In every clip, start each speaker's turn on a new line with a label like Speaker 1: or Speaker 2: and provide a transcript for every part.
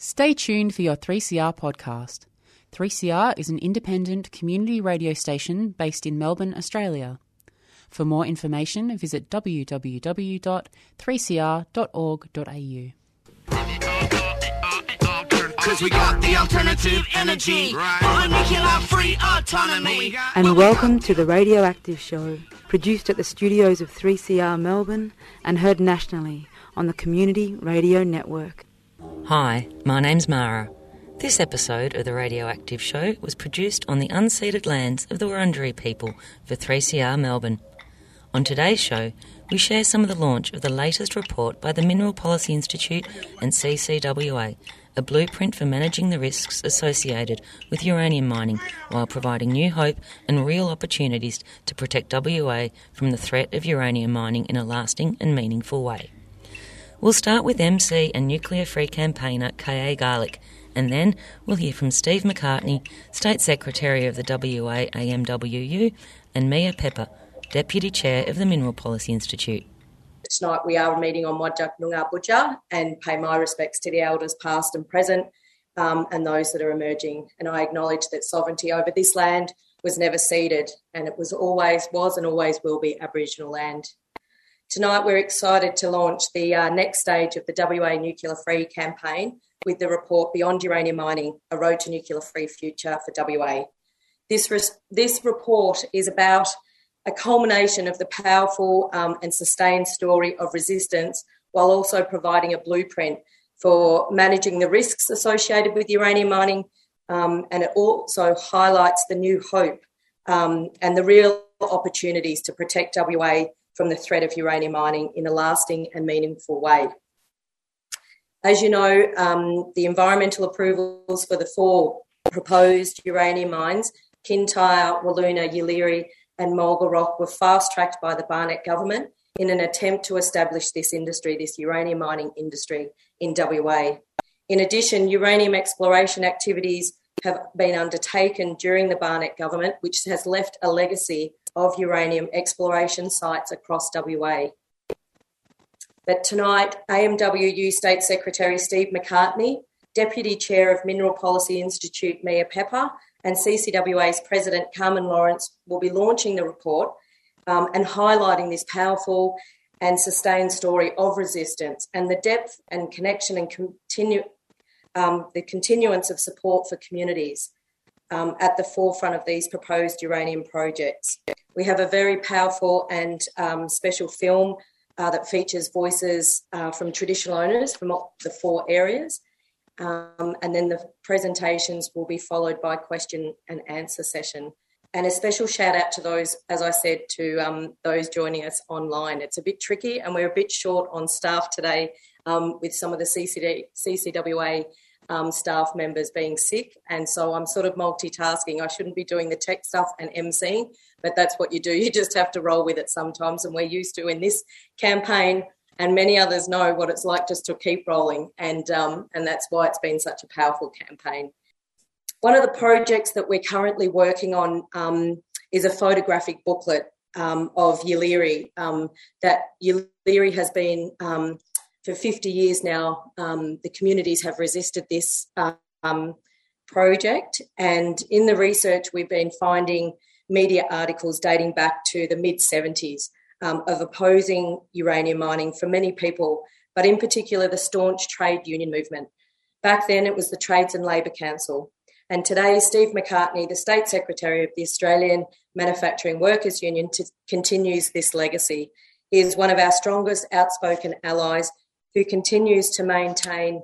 Speaker 1: Stay tuned for your 3CR podcast. 3CR is an independent community radio station based in Melbourne, Australia. For more information, visit www.3cr.org.au.
Speaker 2: Cause we got the alternative energy on nuclear free autonomy.
Speaker 3: And welcome to the Radioactive Show, produced at the studios of 3CR Melbourne and heard nationally on the Community Radio Network.
Speaker 4: Hi, my name's Mara. This episode of the Radioactive Show was produced on the unceded lands of the Wurundjeri people for 3CR Melbourne. On today's show, we share some of the launch of the latest report by the Mineral Policy Institute and CCWA, a blueprint for managing the risks associated with uranium mining while providing new hope and real opportunities to protect WA from the threat of uranium mining in a lasting and meaningful way. We'll start with MC and nuclear free campaigner K.A. Garlick, and then we'll hear from Steve McCartney, State Secretary of the WA AMWU, and Mia Pepper, Deputy Chair of the Mineral Policy Institute.
Speaker 5: Tonight we are meeting on Whadjuk Noongar boodja and pay my respects to the elders past and present um, and those that are emerging. And I acknowledge that sovereignty over this land was never ceded and it was always was and always will be Aboriginal land. Tonight we're excited to launch the uh, next stage of the WA Nuclear Free campaign with the report Beyond Uranium Mining, A Road to Nuclear Free Future for WA. This, this report is about a culmination of the powerful um, and sustained story of resistance while also providing a blueprint for managing the risks associated with uranium mining. Um, and it also highlights the new hope um, and the real opportunities to protect WA from the threat of uranium mining in a lasting and meaningful way. As you know, um, the environmental approvals for the four proposed uranium mines, Kintyre, Wiluna, Yeelirrie, and Mulga Rock, were fast tracked by the Barnett government in an attempt to establish this industry, this uranium mining industry in WA. In addition, uranium exploration activities have been undertaken during the Barnett government, which has left a legacy of uranium exploration sites across WA. But tonight, AMWU State Secretary Steve McCartney, Deputy Chair of Mineral Policy Institute Mia Pepper, and CCWA's President Carmen Lawrence will be launching the report um, and highlighting this powerful and sustained story of resistance and the depth and connection and continue um, the continuance of support for communities um, at the forefront of these proposed uranium projects. We have a very powerful and um, special film uh, that features voices uh, from traditional owners from the four areas. Um, and then the presentations will be followed by question and answer session. And a special shout out to those, as I said, to um, those joining us online. It's a bit tricky, and we're a bit short on staff today um, with some of the CCD, CCWA um, staff members being sick. And so I'm sort of multitasking. I shouldn't be doing the tech stuff and emceeing, but that's what you do. You just have to roll with it sometimes. And we're used to in this campaign, and many others know what it's like just to keep rolling. And, um, and that's why it's been such a powerful campaign. One of the projects that we're currently working on um, is a photographic booklet um, of Yeelirrie um, that Yeelirrie has been um, for 50 years now, um, the communities have resisted this um, project. And in the research, we've been finding media articles dating back to the mid 70s um, of opposing uranium mining for many people, but in particular the staunch trade union movement. Back then, it was the Trades and Labour Council. And today, Steve McCartney, the State Secretary of the Australian Manufacturing Workers Union, t- continues this legacy. He is one of our strongest outspoken allies who continues to maintain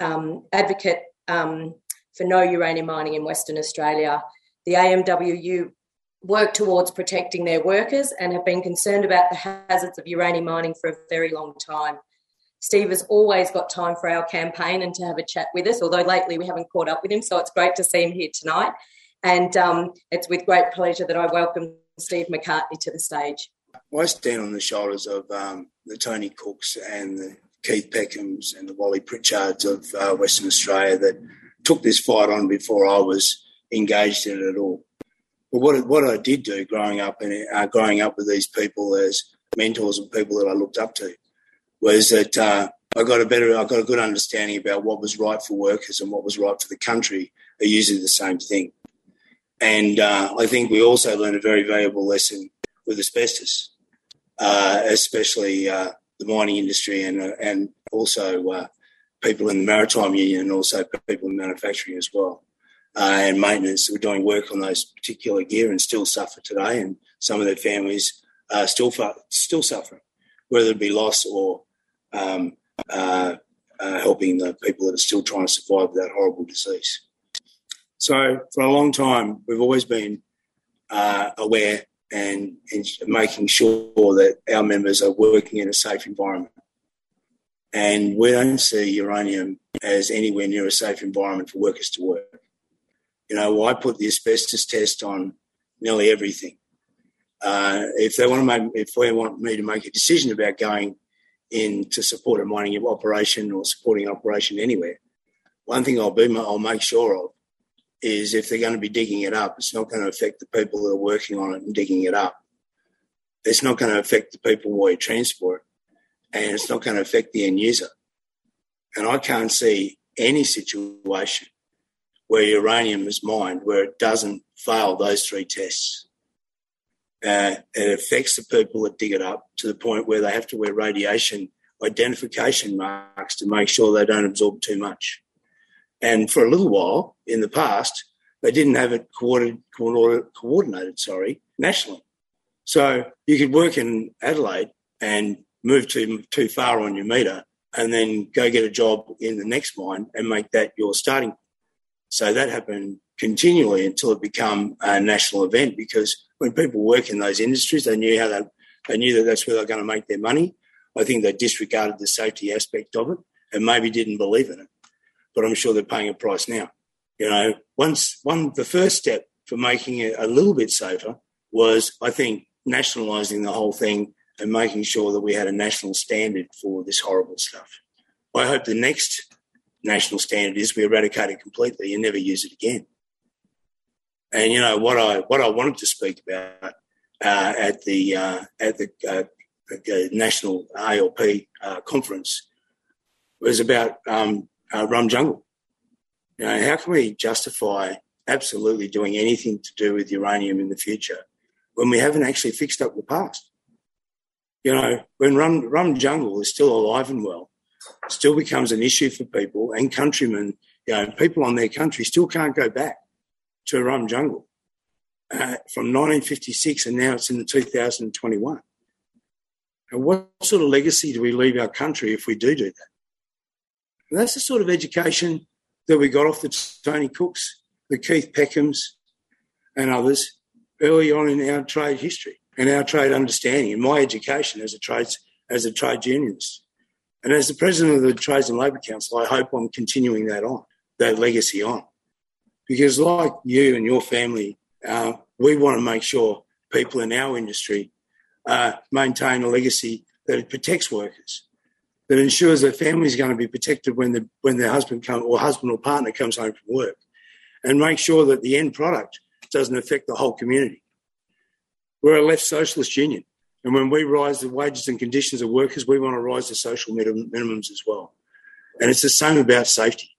Speaker 5: um, advocate um, for no uranium mining in Western Australia. The AMWU work towards protecting their workers and have been concerned about the hazards of uranium mining for a very long time. Steve has always got time for our campaign and to have a chat with us, although lately we haven't caught up with him, so it's great to see him here tonight. And um, it's with great pleasure that I welcome Steve McCartney to the stage.
Speaker 6: I stand on the shoulders of um, the Tony Cooks and the Keith Peckhams and the Wally Pritchards of uh, Western Australia that took this fight on before I was engaged in it at all. But what what I did do growing up and uh, growing up with these people as mentors and people that I looked up to was that uh, I got a better, I got a good understanding about what was right for workers and what was right for the country are usually the same thing. And uh, I think we also learned a very valuable lesson with asbestos, uh, especially uh, the mining industry and uh, and also uh, people in the maritime union and also people in manufacturing as well. Uh, and maintenance who were doing work on those particular gear and still suffer today, and some of their families are still still suffering, whether it be loss or um, uh, uh, helping the people that are still trying to survive that horrible disease. So, for a long time, we've always been uh, aware and, and, making sure that our members are working in a safe environment. And we don't see uranium as anywhere near a safe environment for workers to work. You know, I put the asbestos test on nearly everything. Uh, if they want to make, if they want me to make a decision about going in to support a mining operation or supporting an operation anywhere, one thing I'll be, I'll make sure of is if they're going to be digging it up, it's not going to affect the people that are working on it and digging it up. It's not going to affect the people while you transport and it's not going to affect the end user. And I can't see any situation where uranium is mined where it doesn't fail those three tests. Uh, it affects the people that dig it up to the point where they have to wear radiation identification marks to make sure they don't absorb too much. And for a little while in the past, they didn't have it coordinated, sorry, nationally. So you could work in Adelaide and move too, too far on your meter and then go get a job in the next mine and make that your starting so that happened continually until it became a national event because when people work in those industries, they knew how they, they knew that that's where they're going to make their money. I think they disregarded the safety aspect of it and maybe didn't believe in it. But I'm sure they're paying a price now. You know, once one the first step for making it a little bit safer was, I think, nationalising the whole thing and making sure that we had a national standard for this horrible stuff. I hope the next national standard is we eradicate it completely and never use it again. And you know what I what I wanted to speak about uh, at the uh, at the, uh, national ALP uh, conference was about um, uh, rum jungle. You know, how can we justify absolutely doing anything to do with uranium in the future when we haven't actually fixed up the past? You know, when rum, rum jungle is still alive and well, still becomes an issue for people and countrymen, you know, people on their country still can't go back to a rum jungle uh, from 1956 and now it's in the 2021. And what sort of legacy do we leave our country if we do do that? And that's the sort of education that we got off the Tony Cooks, the Keith Peckhams, and others early on in our trade history and our trade understanding and my education as a trades as a trade unionist. And as the president of the Trades and Labour Council, I hope I'm continuing that on, that legacy on. Because, like you and your family, uh, we want to make sure people in our industry uh, maintain a legacy that protects workers, that ensures that families are going to be protected when, the, when their husband come, or husband or partner comes home from work, and make sure that the end product doesn't affect the whole community. We're a left socialist union. And when we rise the wages and conditions of workers, we want to rise the social minimums as well. And it's the same about safety.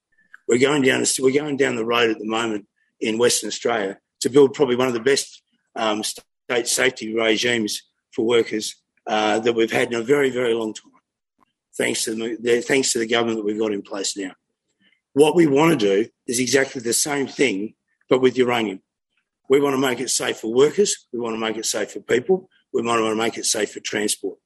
Speaker 6: We're going down we're going down the road at the moment in Western Australia to build probably one of the best um, state safety regimes for workers uh, that we've had in a very very long time. Thanks to the thanks to the government that we've got in place now. What we want to do is exactly the same thing, but with uranium. We want to make it safe for workers. We want to make it safe for people we want to make it safe for transport.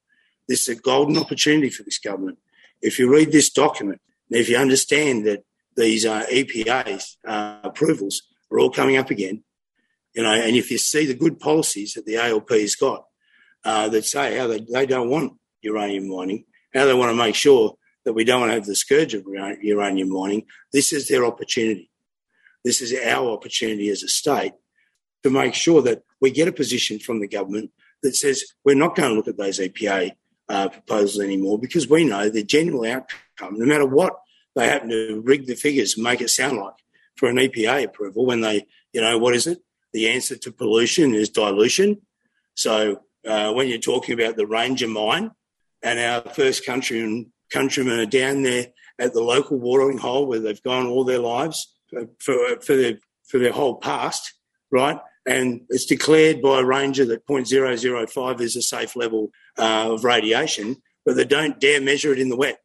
Speaker 6: This is a golden opportunity for this government. If you read this document, and if you understand that these uh, EPA uh, approvals are all coming up again, you know, and if you see the good policies that the ALP has got uh, that say how they, they don't want uranium mining, how they want to make sure that we don't have the scourge of uranium mining, this is their opportunity. This is our opportunity as a state to make sure that we get a position from the government that says we're not going to look at those EPA uh, proposals anymore because we know the general outcome, no matter what they happen to rig the figures and make it sound like for an EPA approval, when they, you know, what is it? The answer to pollution is dilution. So uh, when you're talking about the Ranger mine and our first country in countrymen are down there at the local watering hole where they've gone all their lives for, for their for their whole past, right? And it's declared by a ranger that 0.005 is a safe level uh, of radiation, but they don't dare measure it in the wet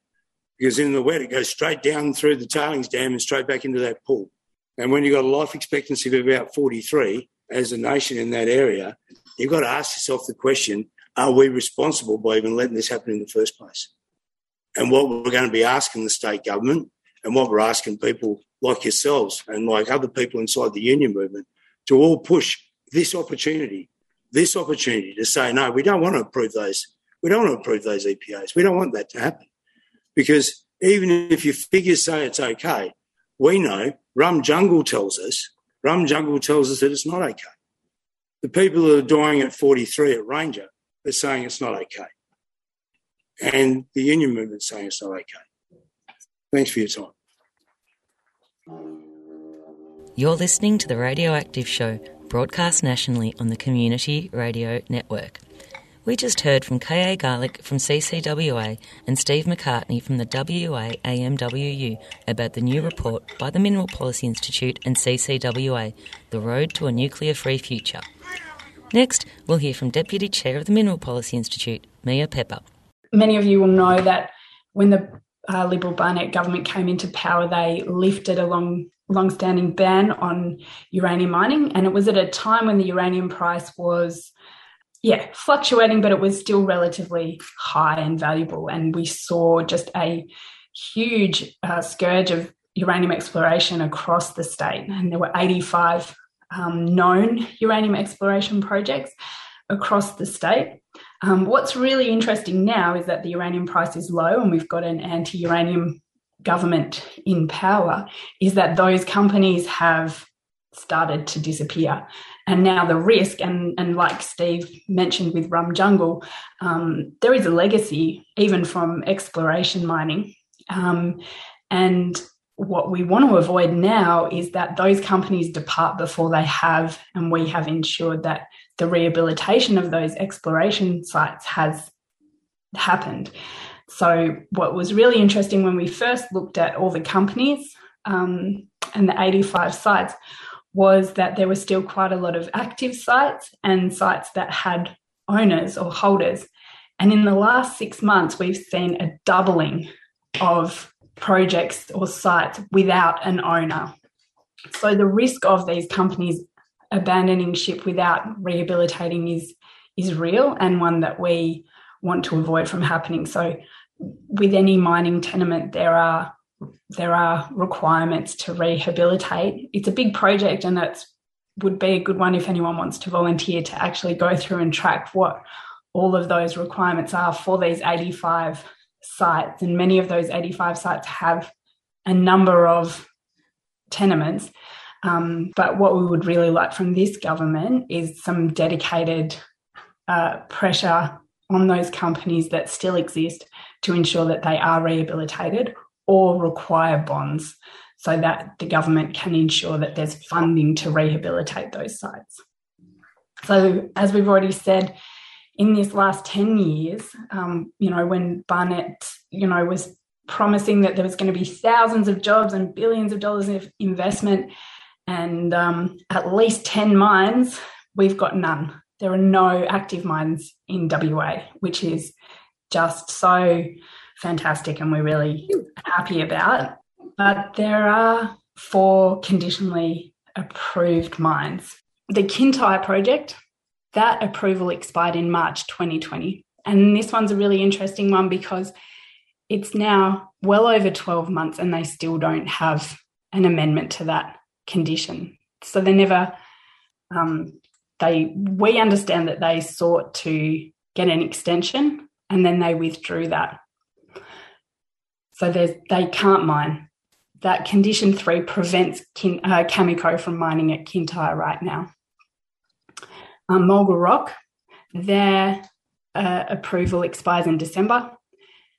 Speaker 6: because in the wet it goes straight down through the tailings dam and straight back into that pool. And when you've got a life expectancy of about 43 as a nation in that area, you've got to ask yourself the question are we responsible by even letting this happen in the first place? And what we're going to be asking the state government and what we're asking people like yourselves and like other people inside the union movement to all push this opportunity, this opportunity to say, no, we don't want to approve those. We don't want to approve those EPAs. We don't want that to happen. Because even if your figures say it's okay, we know Rum Jungle tells us, Rum Jungle tells us that it's not okay. The people that are dying at 43 at Ranger are saying it's not okay. And the union movement's saying it's not okay. Thanks for your time.
Speaker 4: You're listening to the Radioactive Show, broadcast nationally on the Community Radio Network. We just heard from K.A. Garlick from CCWA and Steve McCartney from the WA AMWU about the new report by the Mineral Policy Institute and CCWA, The Road to a Nuclear Free Future. Next, we'll hear from Deputy Chair of the Mineral Policy Institute, Mia Pepper.
Speaker 7: Many of you will know that when the uh, Liberal Barnett government came into power, they lifted a long long-standing ban on uranium mining and it was at a time when the uranium price was yeah, fluctuating, but it was still relatively high and valuable. And we saw just a huge uh, scourge of uranium exploration across the state. And there were 85 um, known uranium exploration projects across the state. Um, what's really interesting now is that the uranium price is low and we've got an anti uranium government in power, is that those companies have started to disappear. And now the risk, and, and like Steve mentioned with Rum Jungle, um, there is a legacy even from exploration mining. Um, and what we want to avoid now is that those companies depart before they have, and we have ensured that the rehabilitation of those exploration sites has happened. So, what was really interesting when we first looked at all the companies um, and the 85 sites was that there were still quite a lot of active sites and sites that had owners or holders. And in the last six months, we've seen a doubling of projects or sites without an owner. So the risk of these companies abandoning ship without rehabilitating is is real and one that we want to avoid from happening. So with any mining tenement, there are there are requirements to rehabilitate. It's a big project, and that would be a good one if anyone wants to volunteer to actually go through and track what all of those requirements are for these 85 sites. And many of those 85 sites have a number of tenements. Um, but what we would really like from this government is some dedicated uh, pressure on those companies that still exist to ensure that they are rehabilitated or require bonds so that the government can ensure that there's funding to rehabilitate those sites. So, as we've already said, in this last 10 years, um, you know, when Barnett, you know, was promising that there was going to be thousands of jobs and billions of dollars of investment and um, at least 10 mines, we've got none. There are no active mines in WA, which is just so fantastic and we're really happy about. But there are four conditionally approved mines. The Kintyre project, that approval expired in March 2020. And this one's a really interesting one because it's now well over 12 months and they still don't have an amendment to that condition. So they never, um, they, we understand that they sought to get an extension and then they withdrew that. So they can't mine. That condition three prevents kin, uh, Cameco from mining at Kintyre right now. Um, Mulga Rock, their uh, approval expires in December,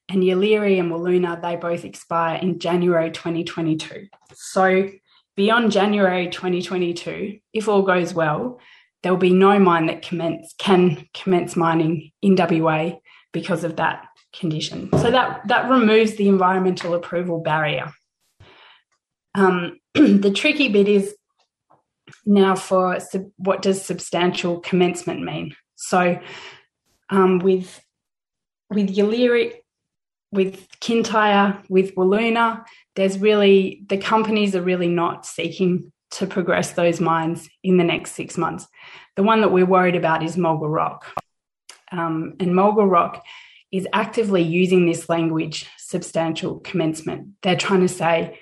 Speaker 7: and Yeelirrie and Wiluna, they both expire in January 2022. So beyond January 2022, if all goes well, there will be no mine that commence, can commence mining in WA because of that condition. So that, that removes the environmental approval barrier. Um, the tricky bit is now for sub, what does substantial commencement mean? So um, with with Yeelirrie, with Kintyre, with Wiluna, there's really the companies are really not seeking to progress those mines in the next six months. The one that we're worried about is Mulga Rock. Um, and Mulga Rock is actively using this language, substantial commencement. They're trying to say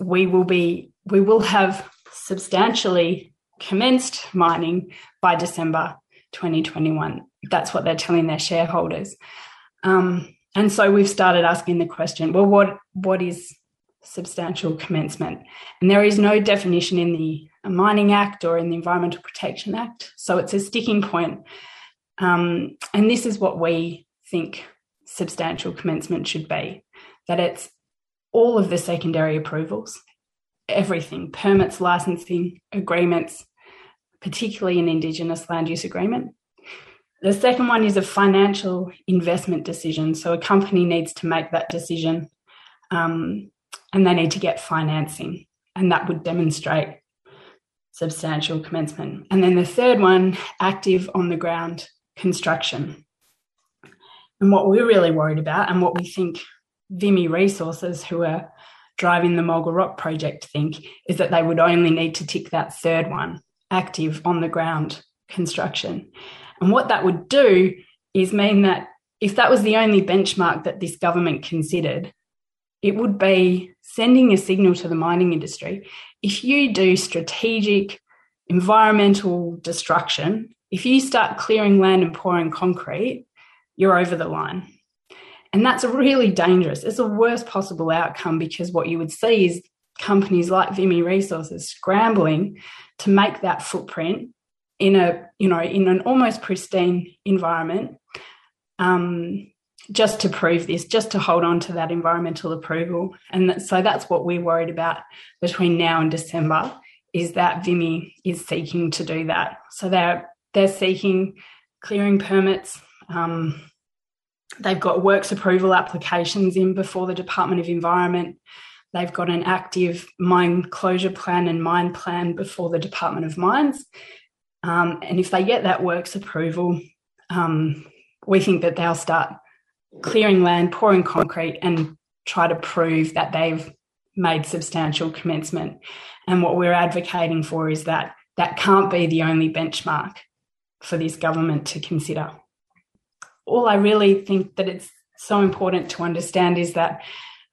Speaker 7: we will be, we will have substantially commenced mining by December 2021. That's what they're telling their shareholders. Um, and so we've started asking the question, well, what what is substantial commencement? And there is no definition in the Mining Act or in the Environmental Protection Act. So it's a sticking point. Um, and this is what we think substantial commencement should be that it's all of the secondary approvals, everything permits, licensing, agreements, particularly an Indigenous land use agreement. The second one is a financial investment decision. So a company needs to make that decision um, and they need to get financing, and that would demonstrate substantial commencement. And then the third one, active on the ground construction. And what we're really worried about, and what we think Vimy Resources, who are driving the Mulga Rock project, think, is that they would only need to tick that third one, active on the ground construction. And what that would do is mean that if that was the only benchmark that this government considered, it would be sending a signal to the mining industry. If you do strategic environmental destruction, if you start clearing land and pouring concrete, you're over the line. And that's really dangerous. It's the worst possible outcome because what you would see is companies like Vimy Resources scrambling to make that footprint in a you know in an almost pristine environment um, just to prove this, just to hold on to that environmental approval. And that, so that's what we're worried about between now and December is that Vimy is seeking to do that. So they're they're seeking clearing permits. Um, they've got works approval applications in before the Department of Environment. They've got an active mine closure plan and mine plan before the Department of Mines. Um, and if they get that works approval, um, we think that they'll start clearing land, pouring concrete, and try to prove that they've made substantial commencement. And what we're advocating for is that that can't be the only benchmark for this government to consider. All I really think that it's so important to understand is that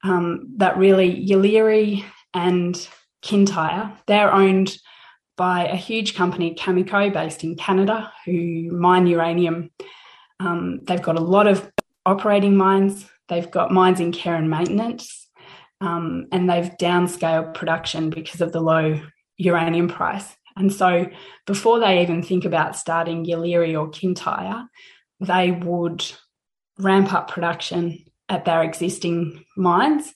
Speaker 7: um, that really Yeelirrie and Kintyre, they're owned by a huge company, Cameco, based in Canada, who mine uranium. Um, they've got a lot of operating mines, they've got mines in care and maintenance, um, and they've downscaled production because of the low uranium price. And so, before they even think about starting Yeelirrie or Kintyre, they would ramp up production at their existing mines.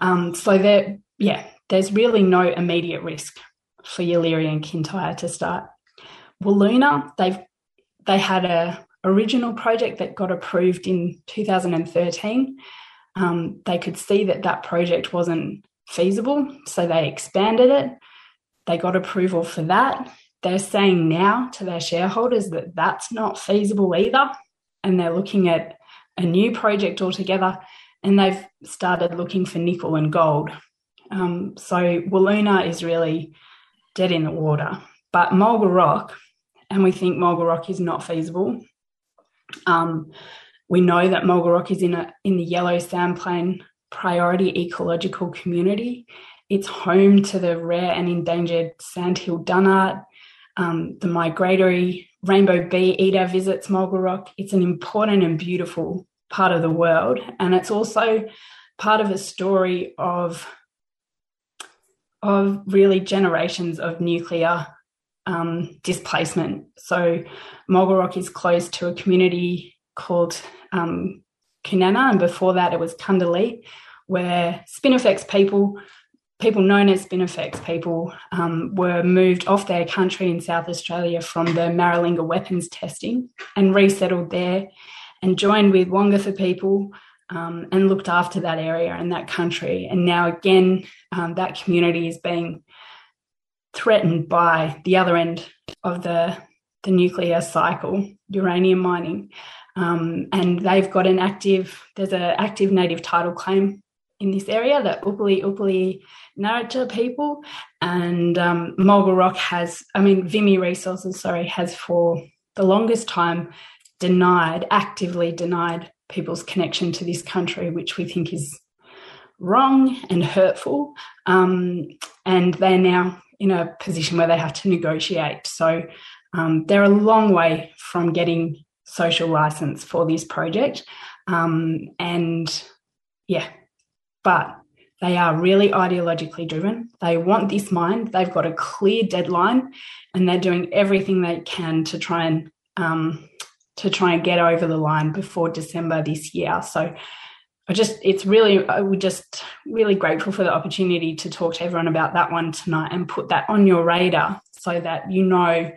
Speaker 7: Um, so there, yeah, there's really no immediate risk for Yeelirrie and Kintyre to start. Wiluna, they've they had a original project that got approved in 2013, um, they could see that that project wasn't feasible, so they expanded it. They got approval for that. They're saying now to their shareholders that that's not feasible either, and they're looking at a new project altogether. And they've started looking for nickel and gold. Um, so Wiluna is really dead in the water. But Mulga Rock, and we think Mulga Rock is not feasible. Um, we know that Mulga Rock is in, a, in the Yellow Sandplain Priority Ecological Community. It's home to the rare and endangered sandhill dunnart. Um, the migratory rainbow bee eater visits Mulga Rock. It's an important and beautiful part of the world, and it's also part of a story of of really generations of nuclear um, displacement. So Mulga Rock is close to a community called um, and before that it was Cundeelee, where Spinifex people, people known as Spinifex people, um, were moved off their country in South Australia from the Maralinga weapons testing and resettled there. and joined with Wongatha people um, and looked after that area and that country. And now again, um, that community is being threatened by the other end of the the nuclear cycle, uranium mining. Um, and they've got an active, there's an active native title claim in this area, the Upurli Upurli Nguratja people. And um, Rock has, I mean, Vimy Resources, sorry, has for the longest time denied, actively denied people's connection to this country, which we think is wrong and hurtful. Um, and they're now in a position where they have to negotiate. So um, they're a long way from getting social license for this project. Um, and yeah, but they are really ideologically driven. They want this mine. They've got a clear deadline, and they're doing everything they can to try and um, to try and get over the line before December this year. So I just, it's really, we're just really grateful for the opportunity to talk to everyone about that one tonight and put that on your radar so that you know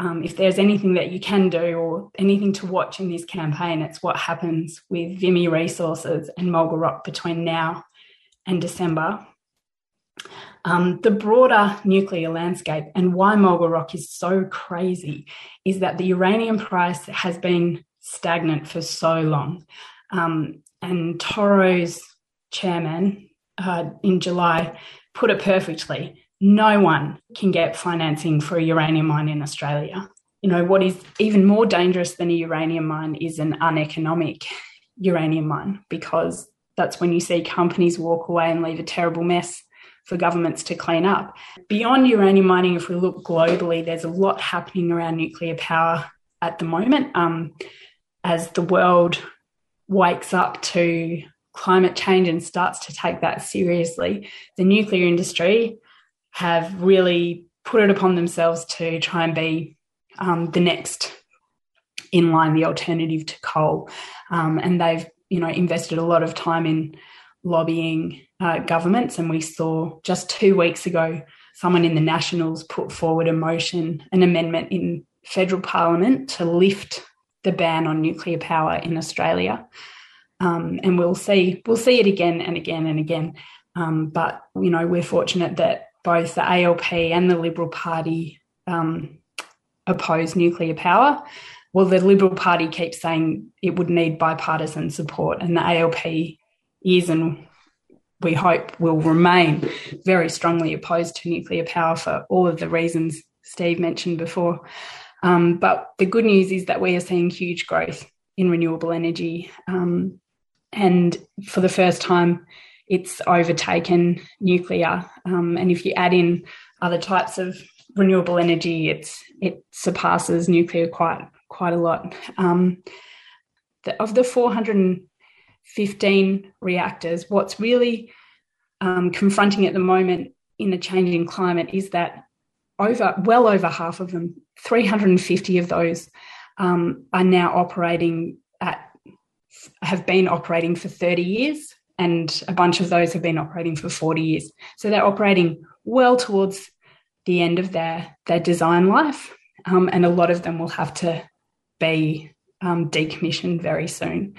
Speaker 7: um, if there's anything that you can do or anything to watch in this campaign, it's what happens with Vimy Resources and Mulga Rock between now and December. Um, the broader nuclear landscape and why Mulga Rock is so crazy is that the uranium price has been stagnant for so long. Um, and Toro's chairman uh, in July put it perfectly no one can get financing for a uranium mine in Australia. You know, what is even more dangerous than a uranium mine is an uneconomic uranium mine because that's when you see companies walk away and leave a terrible mess for governments to clean up. Beyond uranium mining, if we look globally, there's a lot happening around nuclear power at the moment. Um, as the world wakes up to climate change and starts to take that seriously, the nuclear industry have really put it upon themselves to try and be um, the next in line, the alternative to coal. Um, and they've, you know, invested a lot of time in lobbying uh, governments. And we saw just two weeks ago, someone in the Nationals put forward a motion, an amendment in federal parliament to lift the ban on nuclear power in Australia. Um, and we'll see we'll see it again and again and again. Um, but you know we're fortunate that both the ALP and the Liberal Party um, oppose nuclear power. Well, the Liberal Party keeps saying it would need bipartisan support, and the ALP is and we hope will remain very strongly opposed to nuclear power for all of the reasons Steve mentioned before. Um, but the good news is that we are seeing huge growth in renewable energy. Um, and for the first time, it's overtaken nuclear. Um, and if you add in other types of renewable energy, it's it surpasses nuclear quite quite a lot. Um, the, of the 415 reactors, what's really um, confronting at the moment in a changing climate is that over well over half of them, 350 of those, um, are now operating at have been operating for 30 years and a bunch of those have been operating for 40 years. So they're operating well towards the end of their, their design life, um, and a lot of them will have to be um, decommissioned very soon.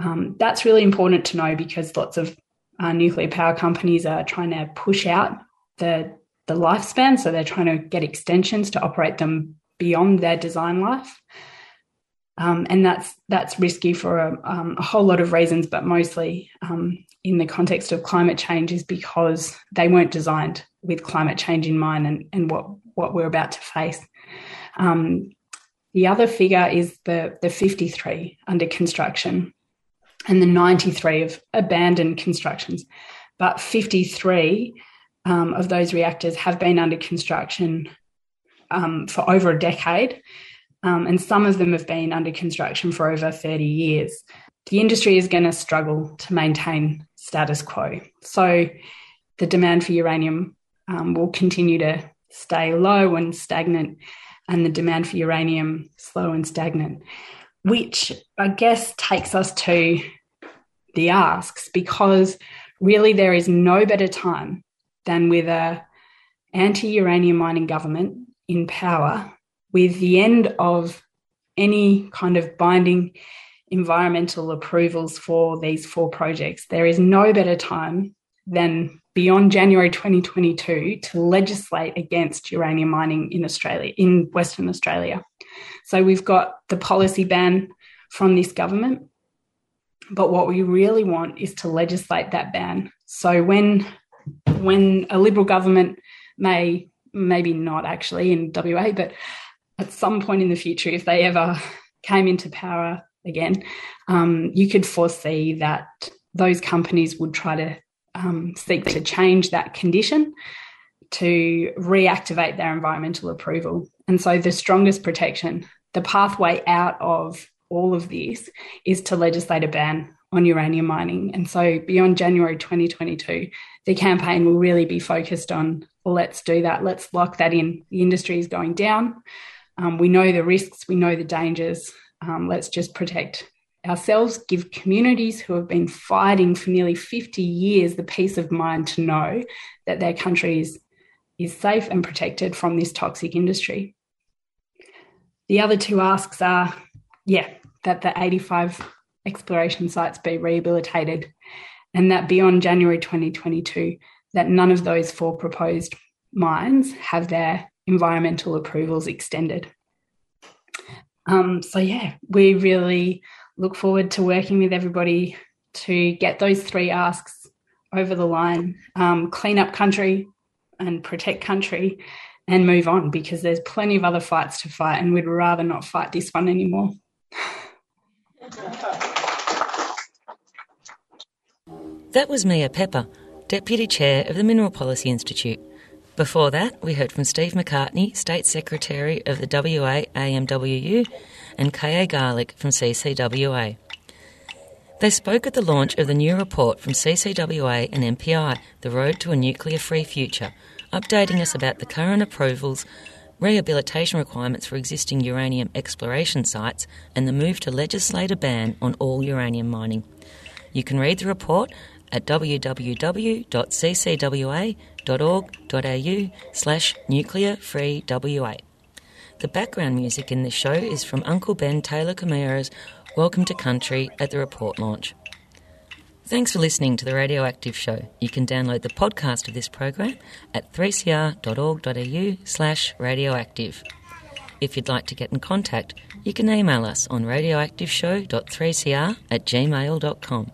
Speaker 7: Um, that's really important to know because lots of uh, nuclear power companies are trying to push out the the lifespan, so they're trying to get extensions to operate them beyond their design life. Um, and that's that's risky for a, um, a, whole lot of reasons, but mostly um, in the context of climate change is because they weren't designed with climate change in mind and, and what what we're about to face. Um, the other figure is the the 53 under construction, and the 93 of abandoned constructions, but 53 um, of those reactors have been under construction um, for over a decade um, and some of them have been under construction for over 30 years. The industry is going to struggle to maintain status quo. So the demand for uranium um, will continue to stay low and stagnant, and the demand for uranium slow and stagnant, which I guess takes us to the asks because really there is no better time than with a anti-uranium mining government in power with the end of any kind of binding environmental approvals for these four projects. There is no better time than beyond January 2022 to legislate against uranium mining in Australia, in Western Australia. So we've got the policy ban from this government, but what we really want is to legislate that ban. So when when a Liberal government may, maybe not actually in WA, but at some point in the future, if they ever came into power again, um, you could foresee that those companies would try to um, seek to change that condition to reactivate their environmental approval. And so, the strongest protection, the pathway out of all of this is to legislate a ban on uranium mining. And so, beyond January 2022, the campaign will really be focused on let's do that, let's lock that in. The industry is going down. Um, we know the risks, we know the dangers. Um, let's just protect ourselves, give communities who have been fighting for nearly 50 years the peace of mind to know that their country is, is safe and protected from this toxic industry. The other two asks are yeah, that the 85 exploration sites be rehabilitated and that beyond January 2022, that none of those four proposed mines have their environmental approvals extended. Um, so, yeah, we really look forward to working with everybody to get those three asks over the line um, clean up country and protect country and move on because there's plenty of other fights to fight and we'd rather not fight this one anymore.
Speaker 4: That was Mia Pepper, Deputy Chair of the Mineral Policy Institute. Before that, we heard from Steve McCartney, State Secretary of the WA AMWU, and K.A. Garlick from CCWA. They spoke at the launch of the new report from CCWA and MPI, The Road to a Nuclear Free Future, updating us about the current approvals, rehabilitation requirements for existing uranium exploration sites, and the move to legislate a ban on all uranium mining. You can read the report at www.ccwa.org.au slash nuclearfreewa. The background music in this show is from Uncle Ben Taylor Camara's Welcome to Country at the report launch. Thanks for listening to the Radioactive Show. You can download the podcast of this program at 3cr.org.au slash radioactive. If you'd like to get in contact, you can email us on radioactiveshow.3cr at gmail.com.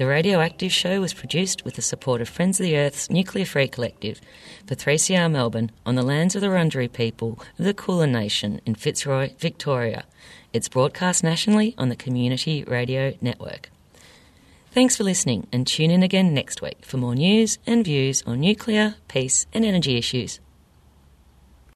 Speaker 4: The Radioactive Show was produced with the support of Friends of the Earth's Nuclear Free Collective for 3CR Melbourne on the lands of the Wurundjeri people of the Kulin Nation in Fitzroy, Victoria. It's broadcast nationally on the Community Radio Network. Thanks for listening and tune in again next week for more news and views on nuclear, peace, and energy issues.